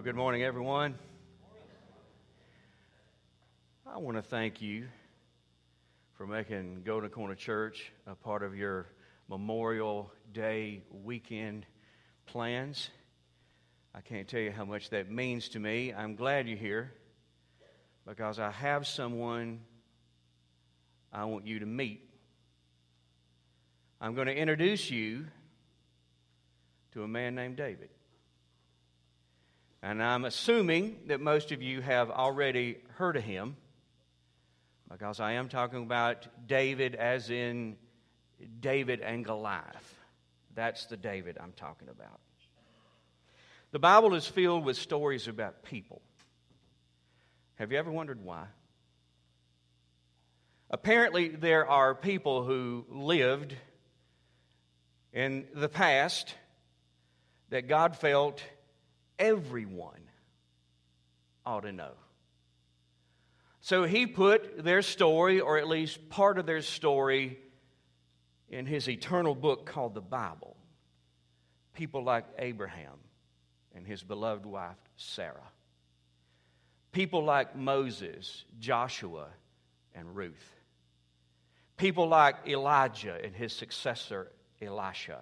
Well, good morning, everyone. I want to thank you for making Golden Corner Church a part of your Memorial Day weekend plans. I can't tell you how much that means to me. I'm glad you're here because I have someone I want you to meet. I'm going to introduce you to a man named David. And I'm assuming that most of you have already heard of him because I am talking about David as in David and Goliath. That's the David I'm talking about. The Bible is filled with stories about people. Have you ever wondered why? Apparently, there are people who lived in the past that God felt everyone ought to know. So he put their story, or at least part of their story, in his eternal book called the Bible. People like Abraham and his beloved wife, Sarah. People like Moses, Joshua, and Ruth. People like Elijah and his successor, Elisha.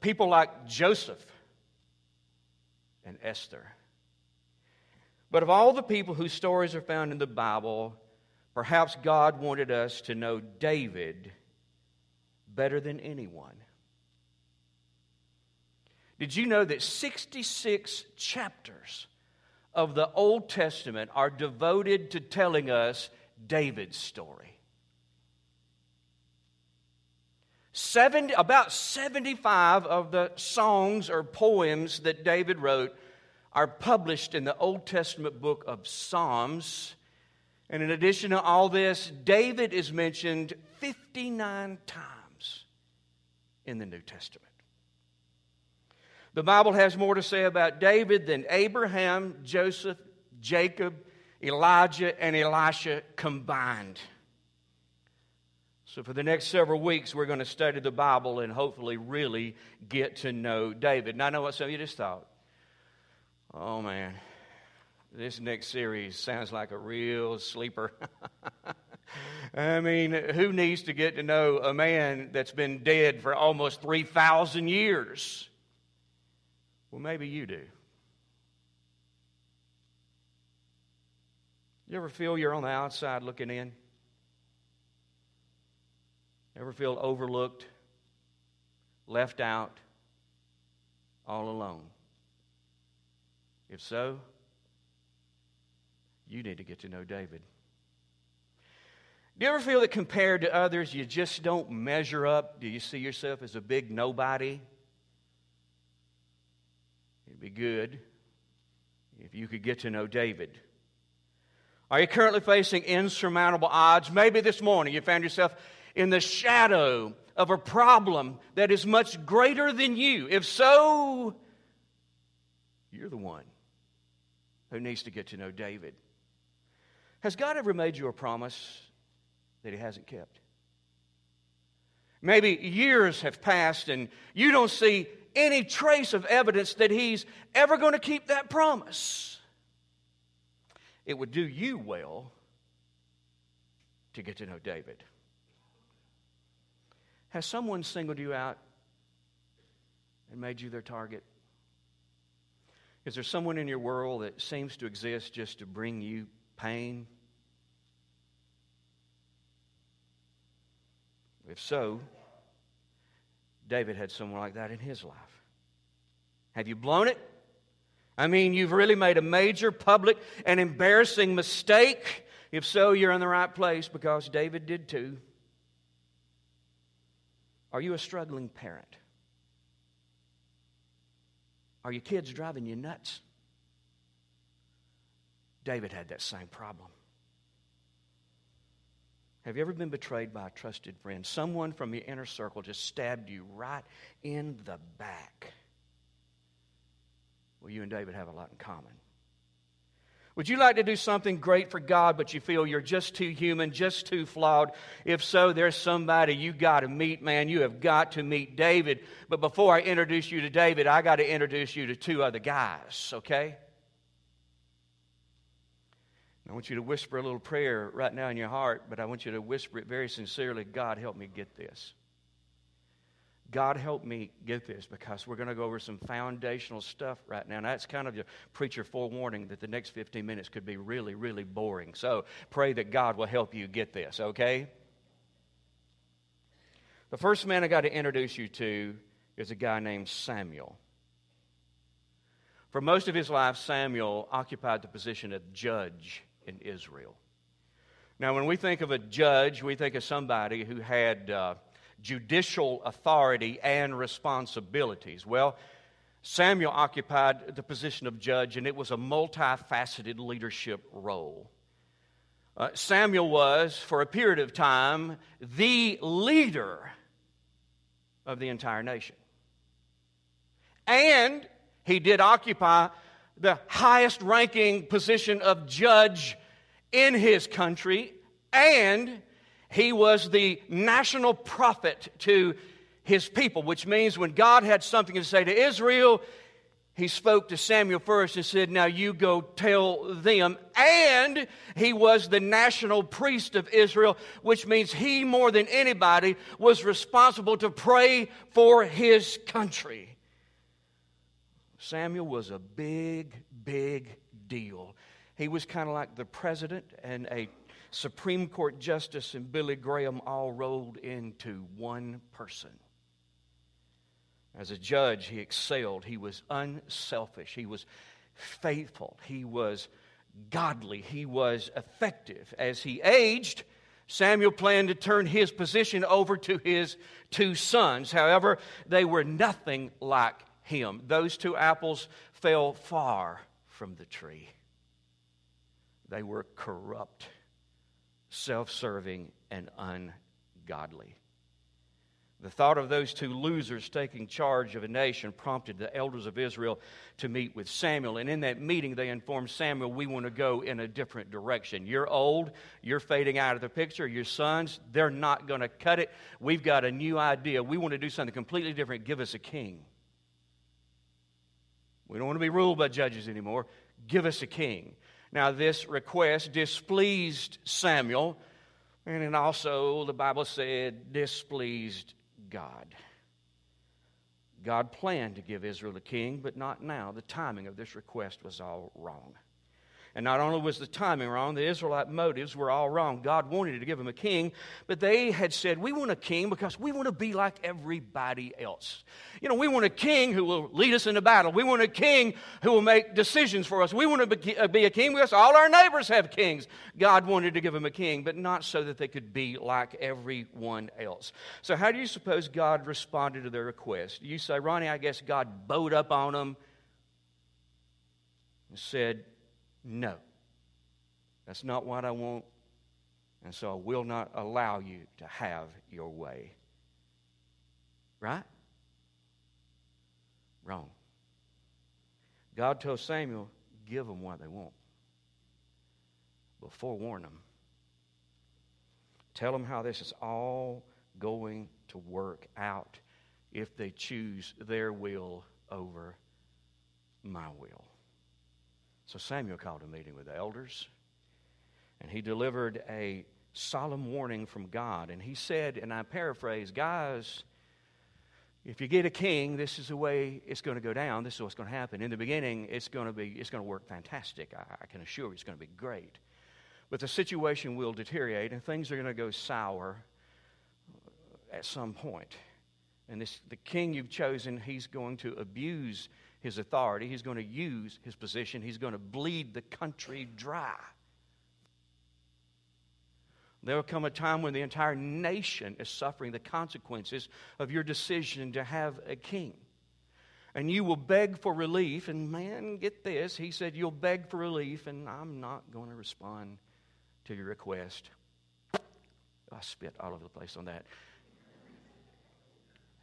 People like Joseph and Esther. But of all the people whose stories are found in the Bible, perhaps God wanted us to know David better than anyone. Did you know that 66 chapters of the Old Testament are devoted to telling us David's story? 70, about 75 of the songs or poems that David wrote are published in the Old Testament book of Psalms. And in addition to all this, David is mentioned 59 times in the New Testament. The Bible has more to say about David than Abraham, Joseph, Jacob, Elijah, and Elisha combined. So, for the next several weeks, we're going to study the Bible and hopefully really get to know David. Now, I know what some of you just thought. Oh, man, this next series sounds like a real sleeper. I mean, who needs to get to know a man that's been dead for almost 3,000 years? Well, maybe you do. You ever feel you're on the outside looking in? Ever feel overlooked, left out, all alone? If so, you need to get to know David. Do you ever feel that compared to others, you just don't measure up? Do you see yourself as a big nobody? It'd be good if you could get to know David. Are you currently facing insurmountable odds? Maybe this morning you found yourself in the shadow of a problem that is much greater than you? If so, you're the one who needs to get to know David. Has God ever made you a promise that He hasn't kept? Maybe years have passed and you don't see any trace of evidence that He's ever going to keep that promise. It would do you well to get to know David. Has someone singled you out and made you their target? Is there someone in your world that seems to exist just to bring you pain? If so, David had someone like that in his life. Have you blown it? I mean, you've really made a major public and embarrassing mistake. If so, you're in the right place because David did too. Are you a struggling parent? Are your kids driving you nuts? David had that same problem. Have you ever been betrayed by a trusted friend? Someone from your inner circle just stabbed you right in the back. Well, you and David have a lot in common. Would you like to do something great for God, but you feel you're just too human, just too flawed? If so, there's somebody you got to meet, man. You have got to meet David. But before I introduce you to David, I got to introduce you to two other guys, okay? I want you to whisper a little prayer right now in your heart, but I want you to whisper it very sincerely God, help me get this. God help me get this because we're going to go over some foundational stuff right now. And that's kind of your preacher forewarning that the next 15 minutes could be really, really boring. So pray that God will help you get this, okay? The first man I got to introduce you to is a guy named Samuel. For most of his life, Samuel occupied the position of judge in Israel. Now, when we think of a judge, we think of somebody who had. Uh, judicial authority and responsibilities. Well, Samuel occupied the position of judge, and it was a multifaceted leadership role. Uh, Samuel was, for a period of time, the leader of the entire nation. And he did occupy the highest ranking position of judge in his country, and he was the national prophet to his people, which means when God had something to say to Israel, he spoke to Samuel first and said, Now you go tell them. And he was the national priest of Israel, which means he, more than anybody, was responsible to pray for his country. Samuel was a big, big deal. He was kind of like the president and a Supreme Court Justice and Billy Graham all rolled into one person. As a judge, he excelled. He was unselfish. He was faithful. He was godly. He was effective. As he aged, Samuel planned to turn his position over to his two sons. However, they were nothing like him. Those two apples fell far from the tree, they were corrupt self serving, and ungodly. The thought of those two losers taking charge of a nation prompted the elders of Israel to meet with Samuel. And in that meeting, they informed Samuel, We want to go in a different direction. You're old, you're fading out of the picture. Your sons, they're not going to cut it. We've got a new idea. We want to do something completely different. Give us a king. We don't want to be ruled by judges anymore. Give us a king. Now, this request displeased Samuel, and it also, the Bible said, displeased God. God planned to give Israel a king, but not now. The timing of this request was all wrong. And not only was the timing wrong, the Israelite motives were all wrong. God wanted to give them a king, but they had said, We want a king because we want to be like everybody else. You know, we want a king who will lead us into battle. We want a king who will make decisions for us. We want to uh, be a king because all our neighbors have kings. God wanted to give them a king, but not so that they could be like everyone else. So, how do you suppose God responded to their request? You say, Ronnie, I guess God bowed up on them and said, no, that's not what I want, and so I will not allow you to have your way. Right? Wrong. God told Samuel, give them what they want. But forewarn them. Tell them how this is all going to work out if they choose their will over my will. So Samuel called a meeting with the elders, and he delivered a solemn warning from God. And he said, and I paraphrase, guys, if you get a king, this is the way it's going to go down. This is what's going to happen. In the beginning, it's going to be it's going to work fantastic. I, I can assure you, it's going to be great. But the situation will deteriorate, and things are going to go sour at some point. And this, the king you've chosen, he's going to abuse his authority. He's going to use his position. He's going to bleed the country dry. There will come a time when the entire nation is suffering the consequences of your decision to have a king. And you will beg for relief. And man, get this. He said, You'll beg for relief, and I'm not going to respond to your request. I spit all over the place on that.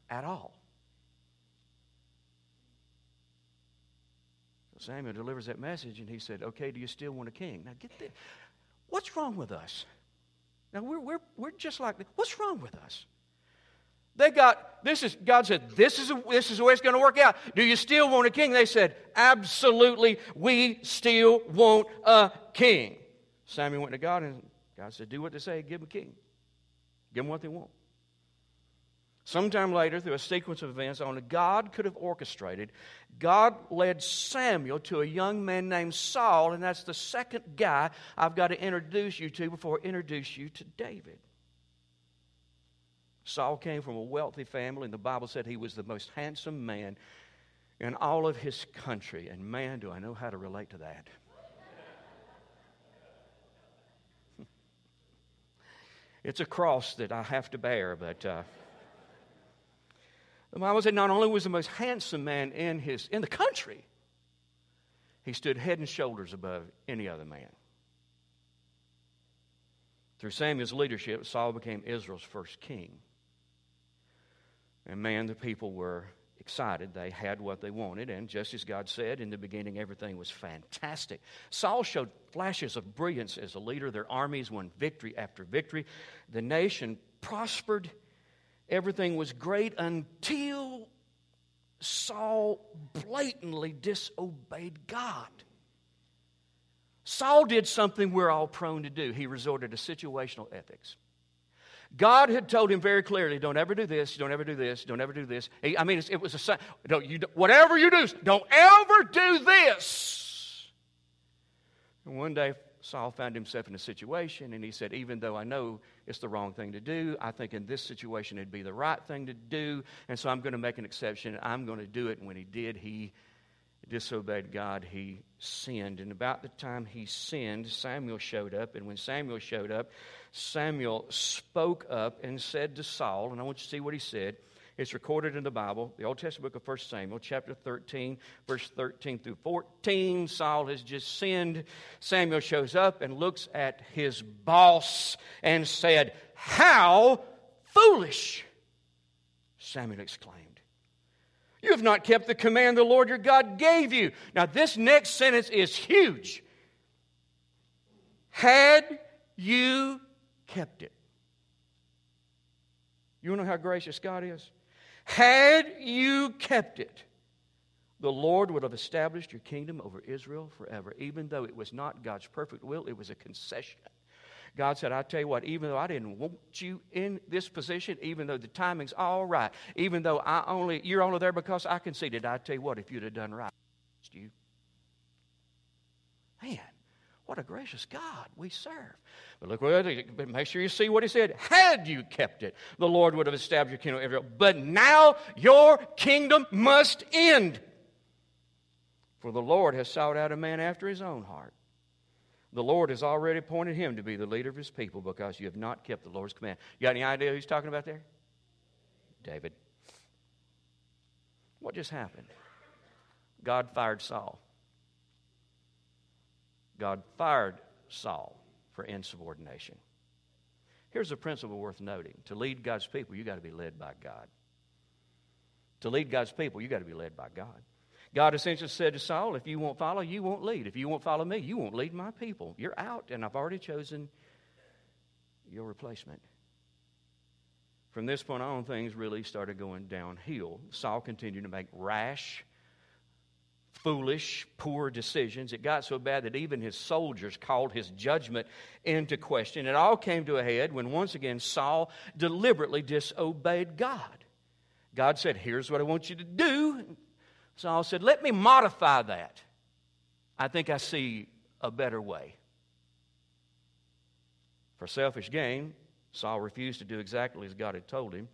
At all. Samuel delivers that message and he said, Okay, do you still want a king? Now get this. What's wrong with us? Now we're, we're, we're just like, what's wrong with us? They got, this is, God said, this is, this is the way it's going to work out. Do you still want a king? They said, absolutely, we still want a king. Samuel went to God and God said, do what they say, give them a king. Give them what they want. Sometime later, through a sequence of events only God could have orchestrated, God led Samuel to a young man named Saul, and that's the second guy I've got to introduce you to before I introduce you to David. Saul came from a wealthy family, and the Bible said he was the most handsome man in all of his country. And man, do I know how to relate to that. it's a cross that I have to bear, but. Uh, the Bible said not only was the most handsome man in, his, in the country, he stood head and shoulders above any other man. Through Samuel's leadership, Saul became Israel's first king. And man, the people were excited. They had what they wanted. And just as God said, in the beginning, everything was fantastic. Saul showed flashes of brilliance as a leader. Their armies won victory after victory. The nation prospered Everything was great until Saul blatantly disobeyed God. Saul did something we're all prone to do. He resorted to situational ethics. God had told him very clearly, don't ever do this, don't ever do this, don't ever do this. I mean, it was a don't, you, whatever you do, don't ever do this. And one day, Saul found himself in a situation, and he said, Even though I know it's the wrong thing to do, I think in this situation it'd be the right thing to do, and so I'm going to make an exception. I'm going to do it. And when he did, he disobeyed God. He sinned. And about the time he sinned, Samuel showed up. And when Samuel showed up, Samuel spoke up and said to Saul, and I want you to see what he said. It's recorded in the Bible, the Old Testament book of 1 Samuel, chapter 13, verse 13 through 14. Saul has just sinned. Samuel shows up and looks at his boss and said, How foolish! Samuel exclaimed. You have not kept the command the Lord your God gave you. Now, this next sentence is huge. Had you kept it. You know how gracious God is? Had you kept it, the Lord would have established your kingdom over Israel forever. Even though it was not God's perfect will, it was a concession. God said, I tell you what, even though I didn't want you in this position, even though the timing's all right, even though I only you're only there because I conceded, I tell you what, if you'd have done right, you. Man, what a gracious God we serve. But look but make sure you see what he said. Had you kept it, the Lord would have established your kingdom. But now your kingdom must end. For the Lord has sought out a man after his own heart. The Lord has already appointed him to be the leader of his people because you have not kept the Lord's command. You got any idea who he's talking about there? David. What just happened? God fired Saul. God fired Saul for insubordination. Here's a principle worth noting to lead God's people, you've got to be led by God. To lead God's people, you've got to be led by God. God essentially said to Saul, If you won't follow, you won't lead. If you won't follow me, you won't lead my people. You're out, and I've already chosen your replacement. From this point on, things really started going downhill. Saul continued to make rash, foolish, poor decisions. It got so bad that even his soldiers called his judgment into question. It all came to a head when once again Saul deliberately disobeyed God. God said, Here's what I want you to do. Saul said, Let me modify that. I think I see a better way. For selfish gain, Saul refused to do exactly as God had told him.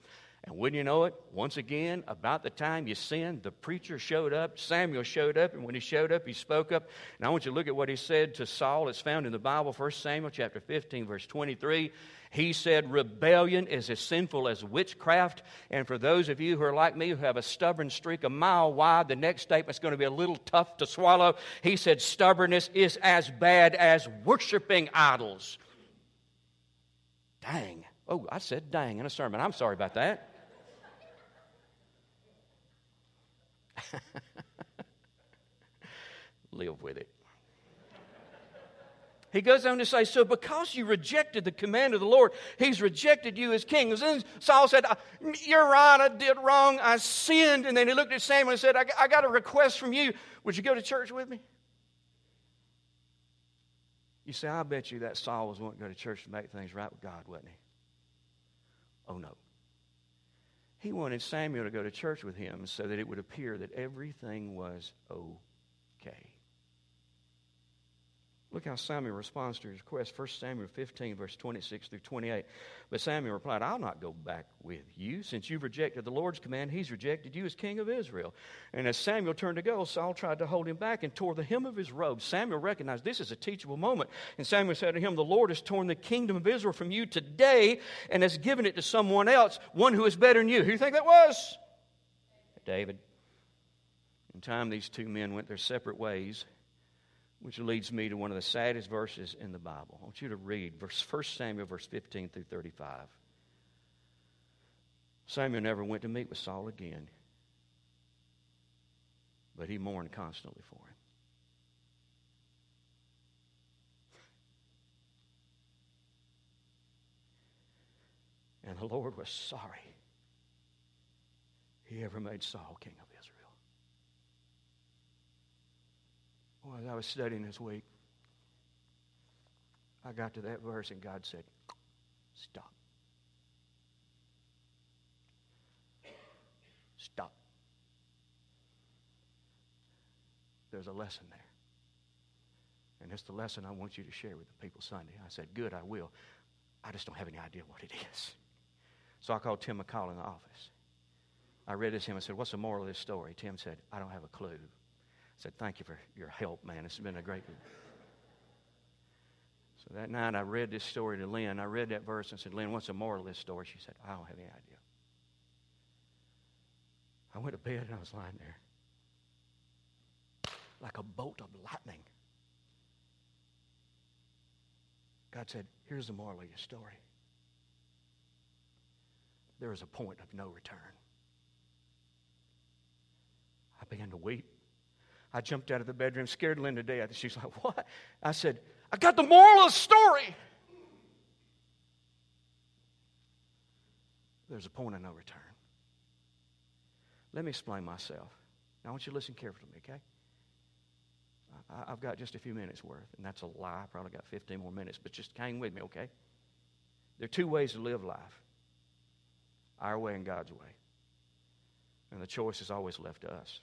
And wouldn't you know it, once again, about the time you sinned, the preacher showed up, Samuel showed up, and when he showed up, he spoke up. And I want you to look at what he said to Saul. It's found in the Bible, 1 Samuel chapter 15, verse 23. He said, Rebellion is as sinful as witchcraft. And for those of you who are like me, who have a stubborn streak a mile wide, the next statement's going to be a little tough to swallow. He said, Stubbornness is as bad as worshiping idols. Dang. Oh, I said dang in a sermon. I'm sorry about that. live with it. He goes on to say, So because you rejected the command of the Lord, he's rejected you as king. And then Saul said, uh, You're right, I did wrong, I sinned. And then he looked at Samuel and said, I, I got a request from you. Would you go to church with me? You say, I bet you that Saul was wanting to go to church to make things right with God, wasn't he? Oh, no. He wanted Samuel to go to church with him so that it would appear that everything was okay. Look how Samuel responds to his request. 1 Samuel 15, verse 26 through 28. But Samuel replied, I'll not go back with you. Since you've rejected the Lord's command, he's rejected you as king of Israel. And as Samuel turned to go, Saul tried to hold him back and tore the hem of his robe. Samuel recognized this is a teachable moment. And Samuel said to him, The Lord has torn the kingdom of Israel from you today and has given it to someone else, one who is better than you. Who do you think that was? David. In time, these two men went their separate ways which leads me to one of the saddest verses in the Bible. I want you to read verse 1 Samuel, verse 15 through 35. Samuel never went to meet with Saul again, but he mourned constantly for him. And the Lord was sorry he ever made Saul king of Well, as I was studying this week, I got to that verse and God said, Stop. Stop. There's a lesson there. And it's the lesson I want you to share with the people Sunday. I said, Good, I will. I just don't have any idea what it is. So I called Tim McCall in the office. I read this to him and said, What's the moral of this story? Tim said, I don't have a clue said, Thank you for your help, man. It's been a great. So that night I read this story to Lynn. I read that verse and said, Lynn, what's the moral of this story? She said, I don't have any idea. I went to bed and I was lying there like a bolt of lightning. God said, Here's the moral of your story. There is a point of no return. I began to weep. I jumped out of the bedroom, scared Linda to death. She's like, What? I said, I got the moral of the story. There's a point of no return. Let me explain myself. Now, I want you to listen carefully to me, okay? I've got just a few minutes worth, and that's a lie. I probably got 15 more minutes, but just hang with me, okay? There are two ways to live life our way and God's way. And the choice is always left to us.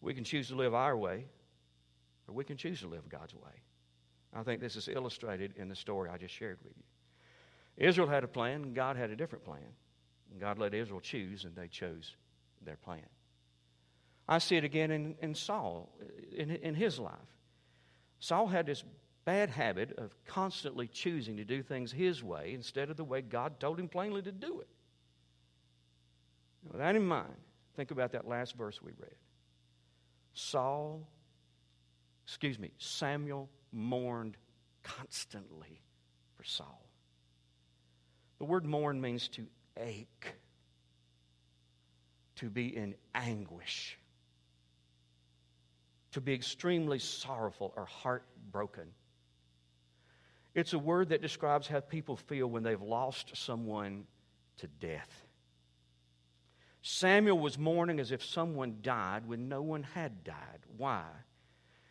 We can choose to live our way, or we can choose to live God's way. I think this is illustrated in the story I just shared with you. Israel had a plan, and God had a different plan. And God let Israel choose, and they chose their plan. I see it again in, in Saul, in, in his life. Saul had this bad habit of constantly choosing to do things his way instead of the way God told him plainly to do it. With that in mind, think about that last verse we read. Saul, excuse me, Samuel mourned constantly for Saul. The word mourn means to ache, to be in anguish, to be extremely sorrowful or heartbroken. It's a word that describes how people feel when they've lost someone to death. Samuel was mourning as if someone died when no one had died. Why?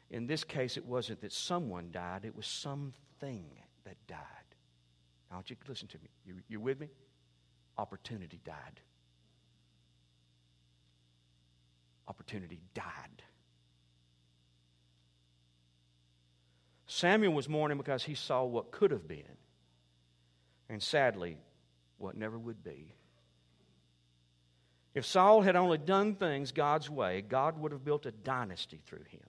In this case, it wasn't that someone died, it was something that died. Now, you listen to me. You, you with me? Opportunity died. Opportunity died. Samuel was mourning because he saw what could have been, and sadly, what never would be. If Saul had only done things God's way, God would have built a dynasty through him.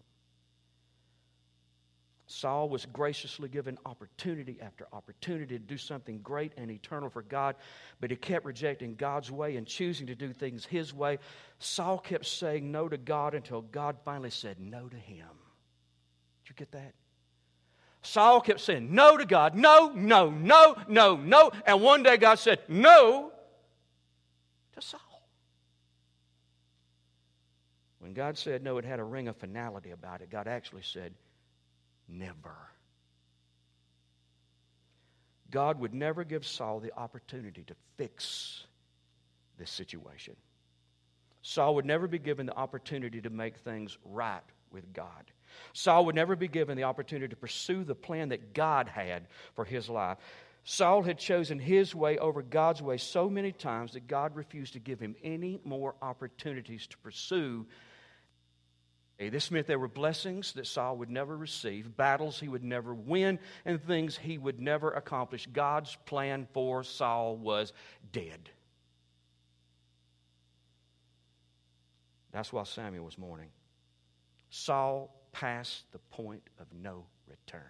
Saul was graciously given opportunity after opportunity to do something great and eternal for God, but he kept rejecting God's way and choosing to do things his way. Saul kept saying no to God until God finally said no to him. Did you get that? Saul kept saying no to God, no, no, no, no, no. And one day God said no to Saul. When God said no, it had a ring of finality about it. God actually said, never. God would never give Saul the opportunity to fix this situation. Saul would never be given the opportunity to make things right with God. Saul would never be given the opportunity to pursue the plan that God had for his life. Saul had chosen his way over God's way so many times that God refused to give him any more opportunities to pursue. This meant there were blessings that Saul would never receive, battles he would never win, and things he would never accomplish. God's plan for Saul was dead. That's why Samuel was mourning. Saul passed the point of no return.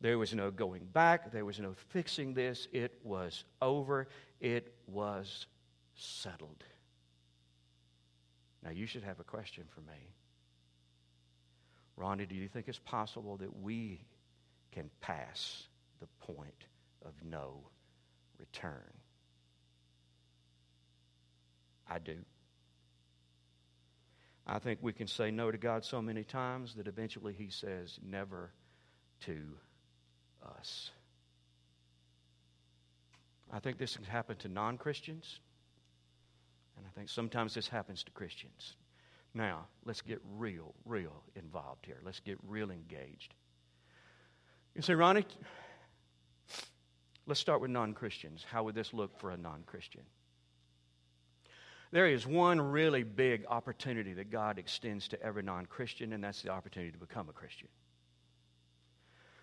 There was no going back, there was no fixing this. It was over, it was settled. Now, you should have a question for me. Ronnie, do you think it's possible that we can pass the point of no return? I do. I think we can say no to God so many times that eventually He says never to us. I think this can happen to non Christians, and I think sometimes this happens to Christians. Now, let's get real, real involved here. Let's get real engaged. You say, Ronnie, let's start with non Christians. How would this look for a non Christian? There is one really big opportunity that God extends to every non Christian, and that's the opportunity to become a Christian.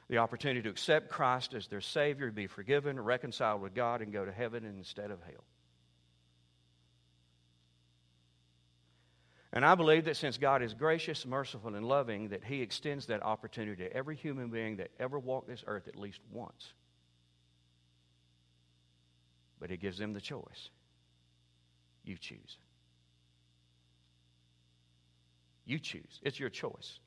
The opportunity to accept Christ as their Savior, be forgiven, reconciled with God, and go to heaven instead of hell. And I believe that since God is gracious, merciful, and loving, that He extends that opportunity to every human being that ever walked this earth at least once. But He gives them the choice. You choose. You choose. It's your choice.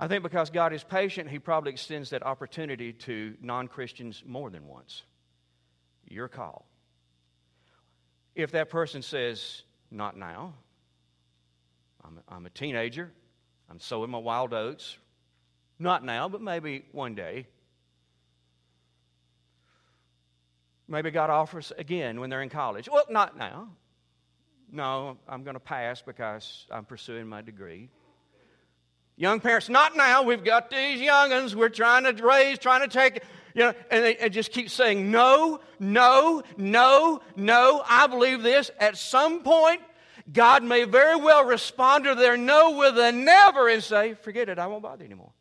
I think because God is patient, He probably extends that opportunity to non Christians more than once. Your call. If that person says, Not now, I'm a, I'm a teenager, I'm sowing my wild oats, not now, but maybe one day, Maybe God offers again when they're in college. Well, not now. No, I'm going to pass because I'm pursuing my degree. Young parents, not now. We've got these youngins we're trying to raise, trying to take, you know, and they and just keep saying no, no, no, no. I believe this. At some point, God may very well respond to their no with a never and say, forget it, I won't bother you anymore.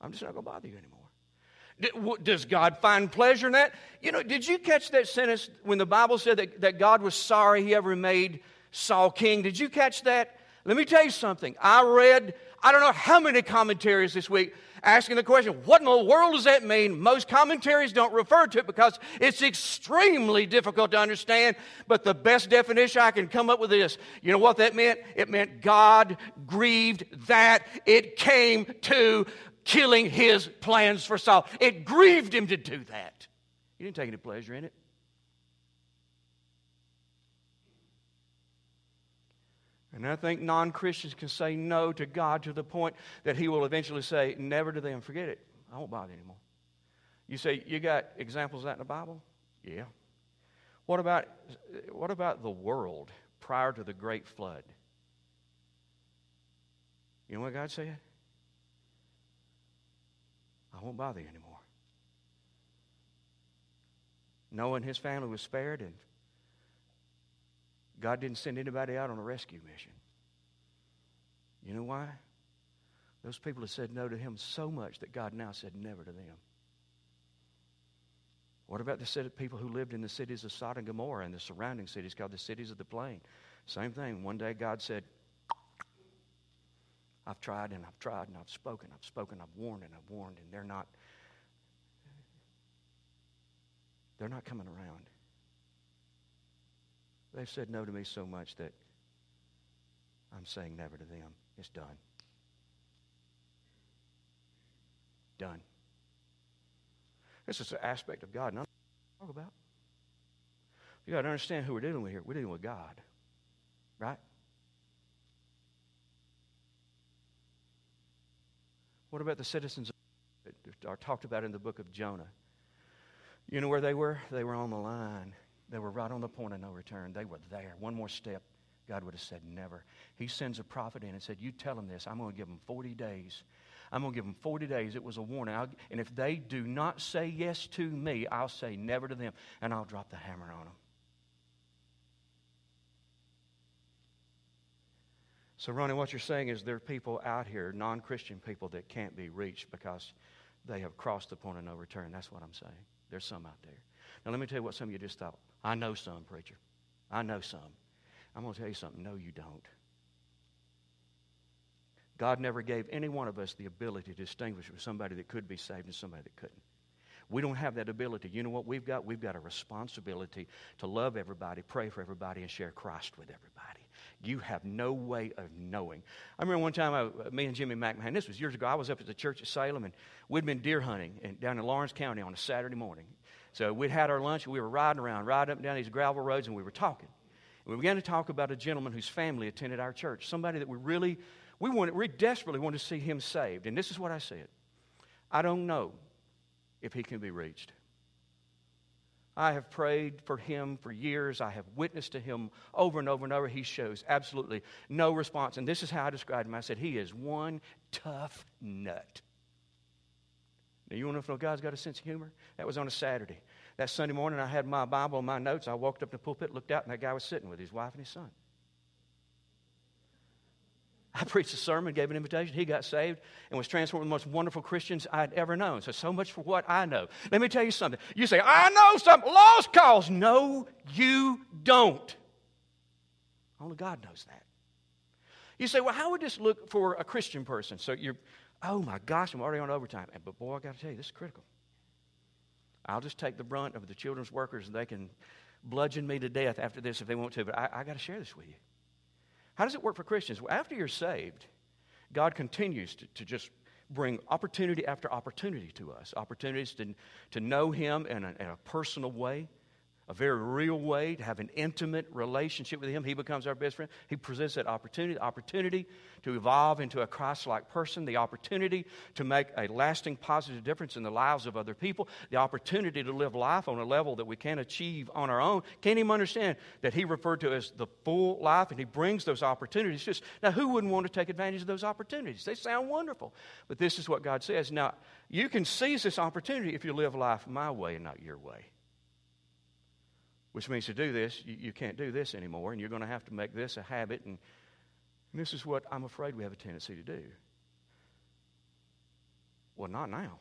I'm just not going to bother you anymore. Does God find pleasure in that? You know, did you catch that sentence when the Bible said that, that God was sorry he ever made Saul king? Did you catch that? Let me tell you something. I read, I don't know how many commentaries this week asking the question, what in the world does that mean? Most commentaries don't refer to it because it's extremely difficult to understand. But the best definition I can come up with is you know what that meant? It meant God grieved that it came to killing his plans for Saul. It grieved him to do that. He didn't take any pleasure in it. And I think non Christians can say no to God to the point that He will eventually say, never to them, forget it. I won't bother anymore. You say, you got examples of that in the Bible? Yeah. What about, what about the world prior to the great flood? You know what God said? I won't bother you anymore. Noah and his family was spared, and God didn't send anybody out on a rescue mission. You know why? Those people had said no to him so much that God now said never to them. What about the set of people who lived in the cities of Sodom and Gomorrah and the surrounding cities called the cities of the plain? Same thing. One day God said, I've tried and I've tried and I've spoken, I've spoken, I've warned and I've warned, and they're not they're not coming around. They've said no to me so much that I'm saying never to them. It's done. Done. This is an aspect of God. None talk about. You got to understand who we're dealing with here. We're dealing with God, right? What about the citizens that are talked about in the book of Jonah? You know where they were? They were on the line. They were right on the point of no return. They were there. One more step, God would have said never. He sends a prophet in and said, You tell them this. I'm going to give them 40 days. I'm going to give them 40 days. It was a warning. I'll, and if they do not say yes to me, I'll say never to them, and I'll drop the hammer on them. So, Ronnie, what you're saying is there are people out here, non Christian people, that can't be reached because they have crossed the point of no return. That's what I'm saying. There's some out there. Now, let me tell you what some of you just thought. I know some, preacher. I know some. I'm going to tell you something. No, you don't. God never gave any one of us the ability to distinguish with somebody that could be saved and somebody that couldn't. We don't have that ability. You know what we've got? We've got a responsibility to love everybody, pray for everybody, and share Christ with everybody. You have no way of knowing. I remember one time, I, me and Jimmy McMahon, this was years ago, I was up at the church at Salem, and we'd been deer hunting in, down in Lawrence County on a Saturday morning. So we'd had our lunch, and we were riding around, riding up and down these gravel roads, and we were talking. And we began to talk about a gentleman whose family attended our church, somebody that we really we, wanted, we desperately wanted to see him saved. And this is what I said I don't know if he can be reached. I have prayed for him for years. I have witnessed to him over and over and over. He shows absolutely no response. And this is how I described him I said, He is one tough nut. Now, you want to know if God's got a sense of humor? That was on a Saturday. That Sunday morning, I had my Bible and my notes. I walked up to the pulpit, looked out, and that guy was sitting with his wife and his son. I preached a sermon, gave an invitation. He got saved and was transformed of the most wonderful Christians I'd ever known. So, so much for what I know. Let me tell you something. You say, I know some lost cause. No, you don't. Only God knows that. You say, well, how would this look for a Christian person? So you're, oh my gosh, I'm already on overtime. But boy, I got to tell you, this is critical. I'll just take the brunt of the children's workers and they can bludgeon me to death after this if they want to. But I, I got to share this with you. How does it work for Christians? Well, after you're saved, God continues to, to just bring opportunity after opportunity to us opportunities to, to know Him in a, in a personal way a very real way to have an intimate relationship with Him. He becomes our best friend. He presents that opportunity, opportunity to evolve into a Christ like person, the opportunity to make a lasting positive difference in the lives of other people, the opportunity to live life on a level that we can't achieve on our own. Can't even understand that He referred to as the full life, and He brings those opportunities. Just now, who wouldn't want to take advantage of those opportunities? They sound wonderful. But this is what God says. Now, you can seize this opportunity if you live life my way and not your way. Which means to do this, you, you can't do this anymore, and you're going to have to make this a habit. And, and this is what I'm afraid we have a tendency to do. Well, not now.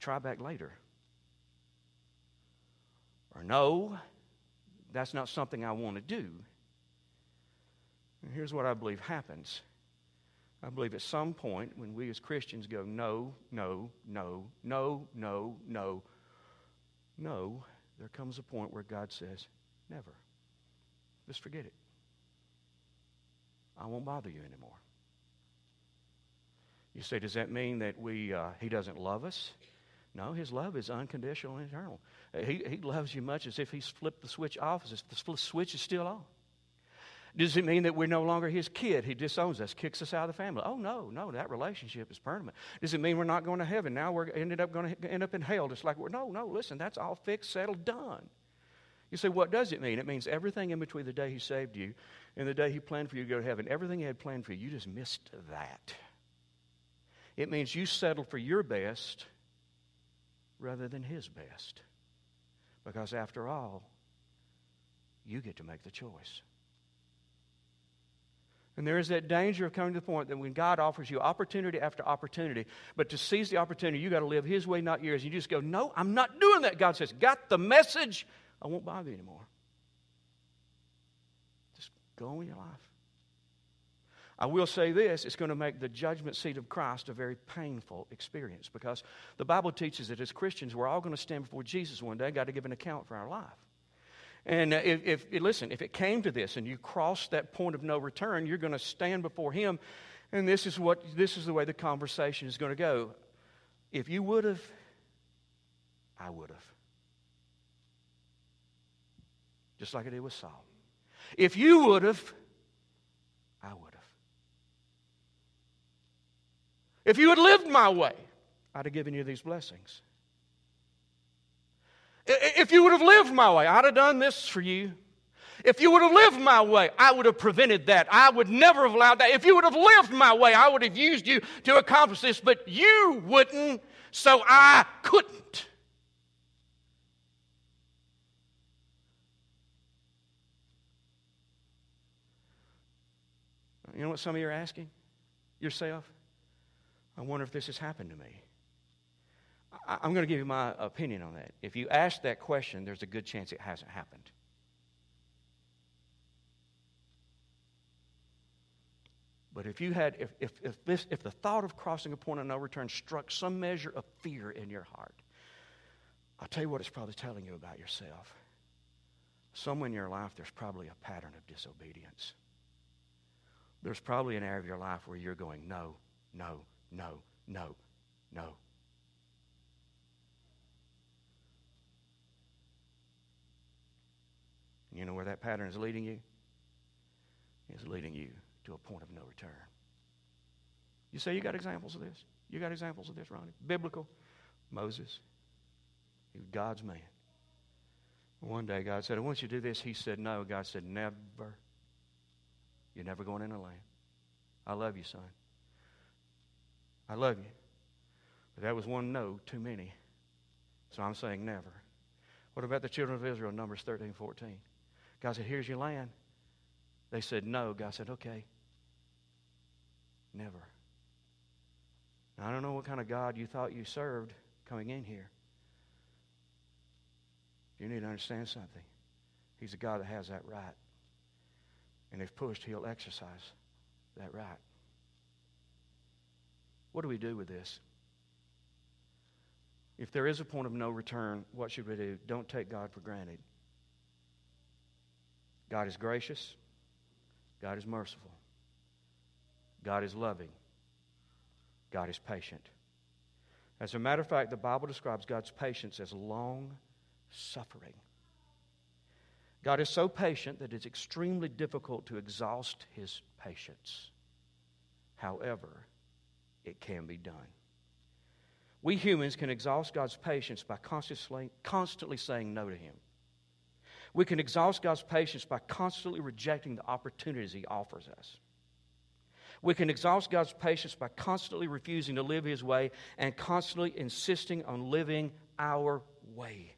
Try back later. Or no, that's not something I want to do. And here's what I believe happens. I believe at some point when we as Christians go, no, no, no, no, no, no, no, there comes a point where God says, never. Just forget it. I won't bother you anymore. You say, does that mean that we, uh, he doesn't love us? No, his love is unconditional and eternal. He, he loves you much as if he's flipped the switch off, as if the switch is still on. Does it mean that we're no longer his kid? He disowns us, kicks us out of the family. Oh, no, no, that relationship is permanent. Does it mean we're not going to heaven? Now we're ended up going to end up in hell just like. No, no, listen, that's all fixed, settled, done. You say, what does it mean? It means everything in between the day he saved you and the day he planned for you to go to heaven, everything he had planned for you, you just missed that. It means you settled for your best rather than his best. Because after all, you get to make the choice. And there is that danger of coming to the point that when God offers you opportunity after opportunity, but to seize the opportunity, you got to live His way, not yours. You just go, No, I'm not doing that. God says, Got the message. I won't bother you anymore. Just go on with your life. I will say this it's going to make the judgment seat of Christ a very painful experience because the Bible teaches that as Christians, we're all going to stand before Jesus one day, got to give an account for our life. And uh, if, if, listen, if it came to this and you crossed that point of no return, you're going to stand before Him, and this is what this is the way the conversation is going to go. If you would have, I would have. just like I did with Saul. If you would have, I would have. If you had lived my way, I'd have given you these blessings. If you would have lived my way, I'd have done this for you. If you would have lived my way, I would have prevented that. I would never have allowed that. If you would have lived my way, I would have used you to accomplish this, but you wouldn't, so I couldn't. You know what some of you are asking yourself? I wonder if this has happened to me. I, am going to give you my opinion on that. If you ask that question, there's a good chance it hasn't happened. But if you had, if, if, if, this, if the thought of crossing a point of no return struck some measure of fear in your heart, I'll tell you what it's probably telling you about yourself. Somewhere in your life, there's probably a pattern of disobedience. There's probably an area of your life where you're going, no, no, no, no, no. You know where that pattern is leading you? It's leading you to a point of no return. You say you got examples of this? You got examples of this, Ronnie? Biblical. Moses. He was God's man. One day God said, I want you to do this. He said, No. God said, Never. You're never going in the land. I love you, son. I love you. But that was one no too many. So I'm saying never. What about the children of Israel, Numbers 13, 14? God said, Here's your land. They said no. God said, Okay. Never. Now, I don't know what kind of God you thought you served coming in here. You need to understand something. He's a God that has that right. And if pushed, he'll exercise that right. What do we do with this? If there is a point of no return, what should we do? Don't take God for granted. God is gracious. God is merciful. God is loving. God is patient. As a matter of fact, the Bible describes God's patience as long suffering. God is so patient that it's extremely difficult to exhaust his patience. However, it can be done. We humans can exhaust God's patience by constantly, constantly saying no to Him. We can exhaust God's patience by constantly rejecting the opportunities He offers us. We can exhaust God's patience by constantly refusing to live His way and constantly insisting on living our way.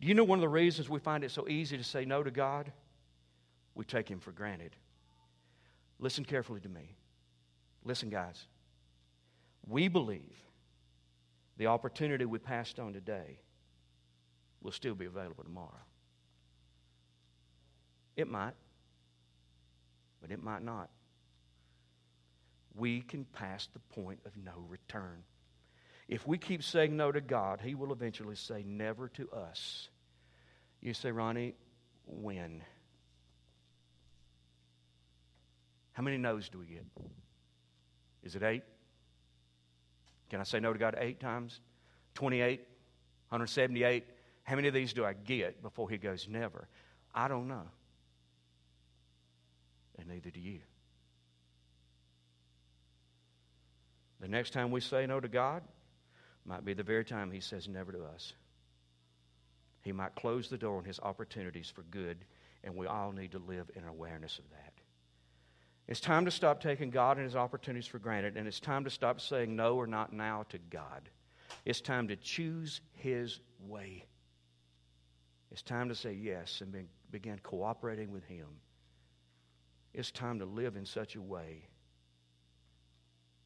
Do you know one of the reasons we find it so easy to say no to God? We take Him for granted. Listen carefully to me. Listen, guys. We believe the opportunity we passed on today will still be available tomorrow. It might, but it might not. We can pass the point of no return. If we keep saying no to God, He will eventually say never to us. You say, Ronnie, when? How many no's do we get? Is it eight? Can I say no to God eight times? 28? 178? How many of these do I get before He goes, never? I don't know. And neither do you. The next time we say no to God might be the very time He says never to us. He might close the door on His opportunities for good, and we all need to live in awareness of that. It's time to stop taking God and His opportunities for granted, and it's time to stop saying no or not now to God. It's time to choose His way. It's time to say yes and be, begin cooperating with Him. It's time to live in such a way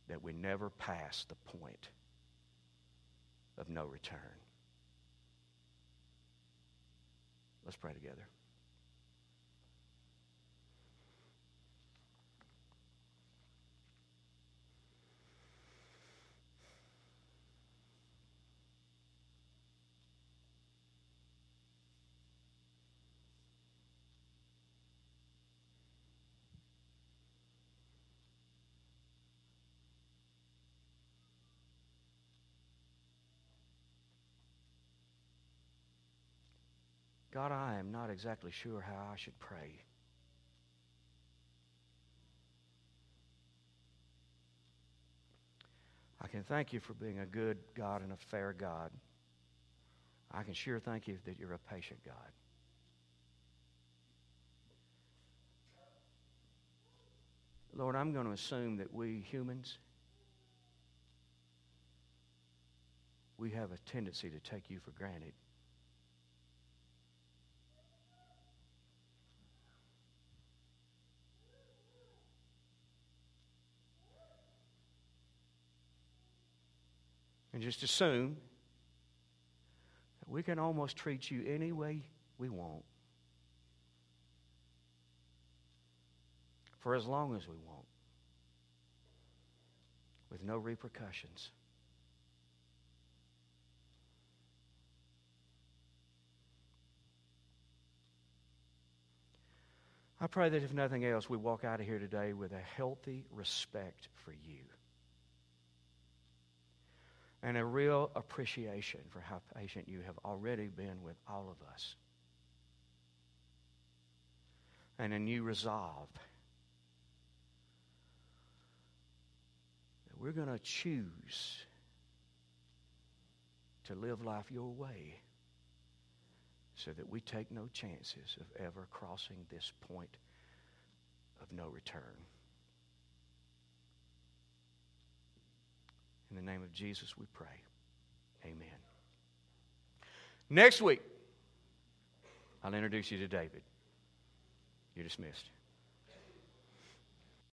that we never pass the point of no return. Let's pray together. God, I am not exactly sure how I should pray. I can thank you for being a good God and a fair God. I can sure thank you that you're a patient God. Lord, I'm going to assume that we humans, we have a tendency to take you for granted. And just assume that we can almost treat you any way we want. For as long as we want. With no repercussions. I pray that if nothing else, we walk out of here today with a healthy respect for you and a real appreciation for how patient you have already been with all of us. And a new resolve that we're going to choose to live life your way so that we take no chances of ever crossing this point of no return. In the name of Jesus, we pray. Amen. Next week, I'll introduce you to David. You're dismissed.